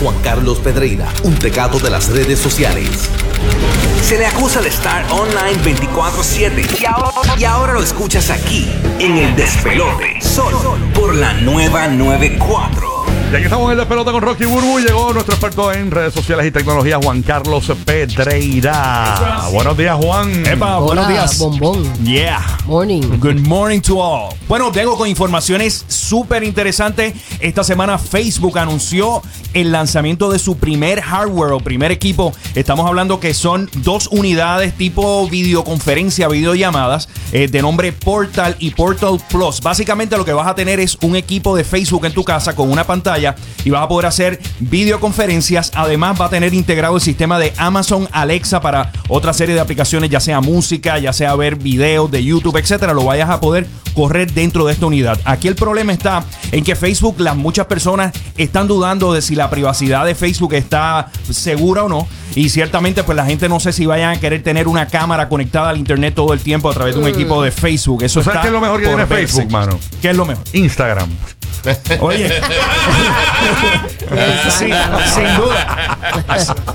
Juan Carlos Pedreira, un pecado de las redes sociales. Se le acusa de estar online 24/7 y ahora, lo escuchas aquí, en el despelote, solo por la nueva 94. Y aquí estamos en el despelote con Rocky Burbu. Llegó nuestro experto en redes sociales y tecnología, Juan Carlos Pedreira. Buenos días, Juan. Epa, buenos días. bombón. Yeah. Morning. Good morning to all. Bueno, vengo con informaciones súper interesantes. Esta semana Facebook anunció el lanzamiento de su primer hardware o primer equipo. Estamos hablando que son dos unidades tipo videoconferencia, videollamadas, eh, de nombre Portal y Portal Plus. Básicamente lo que vas a tener es un equipo de Facebook en tu casa con una pantalla y vas a poder hacer videoconferencias. Además va a tener integrado el sistema de Amazon Alexa para otra serie de aplicaciones, ya sea música, ya sea ver videos de YouTube, etcétera. Lo vayas a poder correr dentro de esta unidad. Aquí el problema está en que Facebook, las muchas personas están dudando de si la privacidad de Facebook está segura o no. Y ciertamente, pues la gente no sé si vayan a querer tener una cámara conectada al internet todo el tiempo a través de un equipo de Facebook. Eso ¿Tú sabes está qué es lo mejor que tiene verse. Facebook, mano? ¿Qué es lo mejor? Instagram. Oye. Sí, sin duda.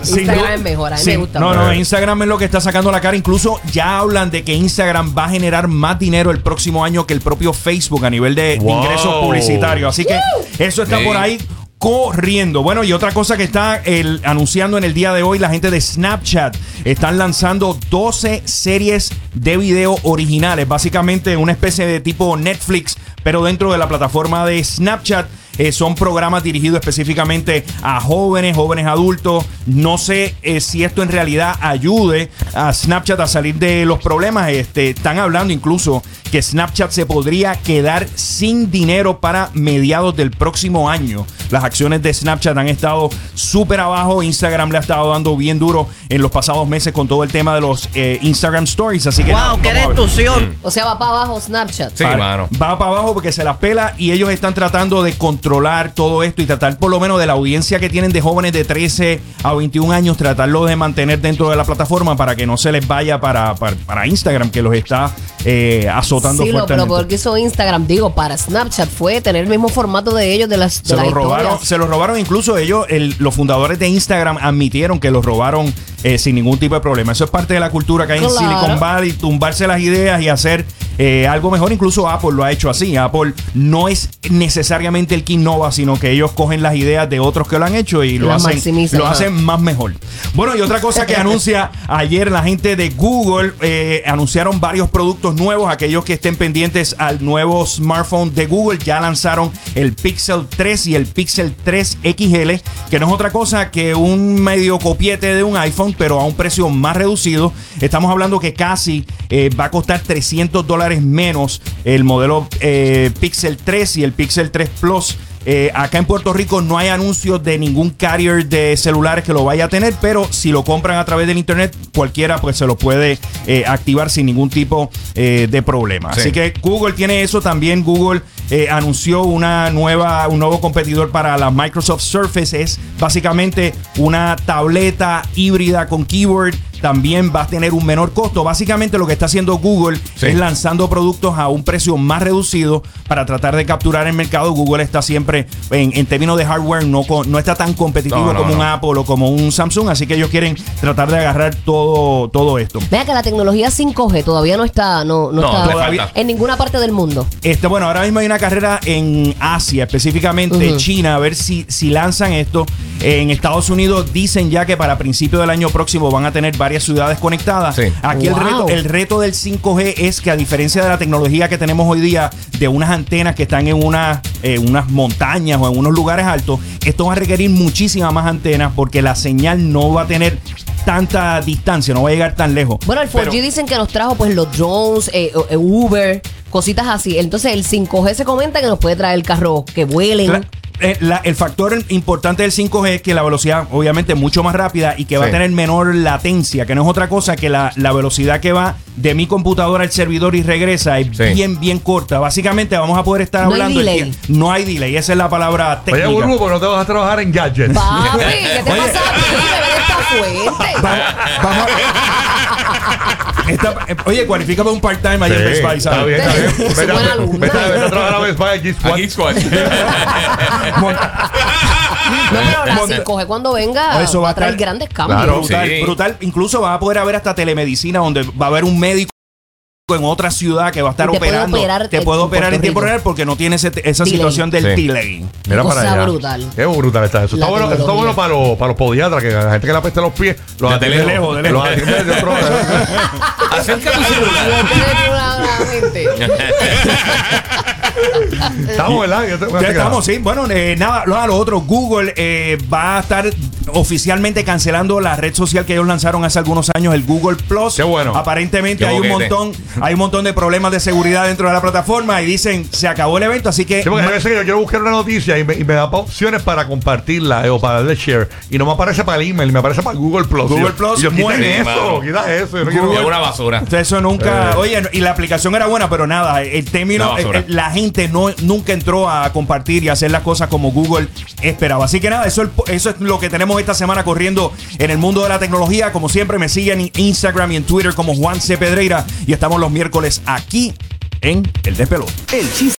Sin Instagram duda. es mejor, a mí Sí, me gusta No, no, Instagram es lo que está sacando la cara. Incluso ya hablan de que Instagram va a generar más dinero el próximo año que el propio Facebook a nivel de Wow. ingresos publicitarios. Así que eso está por ahí corriendo. Bueno, y otra cosa que está el- anunciando en el día de hoy, la gente de Snapchat están lanzando 12 series de video originales, básicamente una especie de tipo Netflix, pero dentro de la plataforma de Snapchat. Eh, son programas dirigidos específicamente a jóvenes, jóvenes adultos. No sé eh, si esto en realidad ayude a Snapchat a salir de los problemas. Este, están hablando incluso que Snapchat se podría quedar sin dinero para mediados del próximo año. Las acciones de Snapchat han estado súper abajo. Instagram le ha estado dando bien duro en los pasados meses con todo el tema de los eh, Instagram Stories. Así que nada, Wow, qué destrucción. O sea, va para abajo Snapchat. Sí, mano. Va para abajo porque se las pela y ellos están tratando de controlar todo esto y tratar por lo menos de la audiencia que tienen de jóvenes de 13 a 21 años, tratarlo de mantener dentro de la plataforma para que no se les vaya para, para, para Instagram que los está eh, azotando Sí, lo, pero fuertemente. porque hizo Instagram, digo, para Snapchat fue tener el mismo formato de ellos de las, de Se las lo robaron, se lo robaron incluso ellos, el- los fundadores de Instagram admitieron que lo robaron eh, sin ningún tipo de problema. Eso es parte de la cultura que hay Claro. en Silicon Valley, tumbarse las ideas y hacer eh, algo mejor. Incluso Apple lo ha hecho así. Apple no es necesariamente el que innova, sino que ellos cogen las ideas de otros que lo han hecho y lo hacen, lo hacen más mejor. Bueno, y otra cosa que anuncia ayer la gente de Google, eh, anunciaron varios productos nuevos. Aquellos que estén pendientes al nuevo smartphone de Google ya lanzaron el Pixel 3 y el Pixel 3 XL, que no es otra cosa que un medio copiete de un iPhone, pero a un precio más reducido. Estamos hablando que casi eh, va a costar 300 dólares menos el modelo eh, Pixel 3 y el Pixel 3 Plus. Eh, acá en Puerto Rico no hay anuncios de ningún carrier de celulares que lo vaya a tener, pero si lo compran a través del internet, cualquiera pues se lo puede eh, activar sin ningún tipo eh, de problema. Sí. Así que Google tiene eso también. Google anunció una nueva, un nuevo competidor para la Microsoft Surface. Es básicamente una tableta híbrida con keyboard. También va a tener un menor costo. Básicamente lo que está haciendo Google Sí. es lanzando productos a un precio más reducido para tratar de capturar el mercado. Google está siempre, en, en términos de hardware, no, no está tan competitivo No, no, como un. Apple o como un Samsung. Así que ellos quieren tratar de agarrar todo, todo esto. Vea que la tecnología 5G todavía no está, no, no No, está todavía- en ninguna parte del mundo. Este, bueno, ahora mismo hay una carrera en Asia, específicamente Ujú. China, a ver si, si lanzan esto. En Estados Unidos dicen ya que para principios del año próximo van a tener varias ciudades conectadas. Sí. Aquí el, reto, el reto del 5G es que a diferencia de la tecnología que tenemos hoy día, de unas antenas que están en unas, eh, unas montañas o en unos lugares altos, esto va a requerir muchísimas más antenas porque la señal no va a tener tanta distancia, no va a llegar tan lejos. Bueno, el 4G Pero- dicen que nos trajo pues los drones, eh, eh, Uber, cositas así. Entonces el 5G se comenta que nos puede traer carros que vuelen. Eh, la- el factor importante del 5G es que la velocidad obviamente es mucho más rápida y que va a tener menor latencia, que no es otra cosa que la, la velocidad que va de mi computadora al servidor y regresa es Sí. bien, bien corta. Básicamente vamos a poder estar No hay hablando... el delay. no hay delay, esa es la palabra técnica. Oye, Burbu, ¿por no te vas a trabajar en gadgets? Papi, ¿qué te Oye. pasa a ti? Bebé de esta fuente. Vamos Esta- eh, oye, cualifica para un part-time ahí en Best Buy, está ¿sabes? bien, está bien. Vete a- buena alumna. vete a- vete a trabajar a Best Buy, aquí, Squad. Aquí Squad. Mon- No, pero la Monta- 5G cuando venga Eso va va a a traer estar- grandes cambios. Claro. brutal, Sí. brutal. Incluso va a poder haber hasta telemedicina donde va a haber un médico en otra ciudad que va a estar te operando. operar te en puede operar Puerto en tiempo Rico. real porque no tiene ese- esa Delay. situación del Sí. delay. Mira Cosa para allá. brutal. Qué brutal está eso. Está bueno, eso está bueno para los, para los podiatras, que la gente que le apeste los pies, los De atiende lejos, de los lejos. atiende de otro- Acerca tu celular. Estamos, ¿verdad? Yo te- Ya estamos, sí. Bueno, eh, nada, lo, a lo otro. Google eh, va a estar oficialmente cancelando la red social que ellos lanzaron hace algunos años, el Google Plus. Qué bueno. Aparentemente Qué hay un montón, hay un montón de problemas de seguridad dentro de la plataforma y dicen se acabó el evento, así que Sí, porque hay veces que yo quiero buscar una noticia y me, y me da opciones para compartirla eh, o para darle share. Y no me aparece para el email, me aparece para Google Plus. Google yo- Plus yo, muere, eso, quita eso. yo no Es quiero- una basura. Eso nunca. Eh. Oye, y la aplicación era buena, pero nada, el término, la gente no, nunca entró a compartir y hacer las cosas como Google esperaba. Así que nada, eso, es- eso es lo que tenemos esta semana corriendo en el mundo de la tecnología. Como siempre, me siguen en Instagram y en Twitter como Juan C. Pedreira y estamos los miércoles aquí en El Despelo. El chiste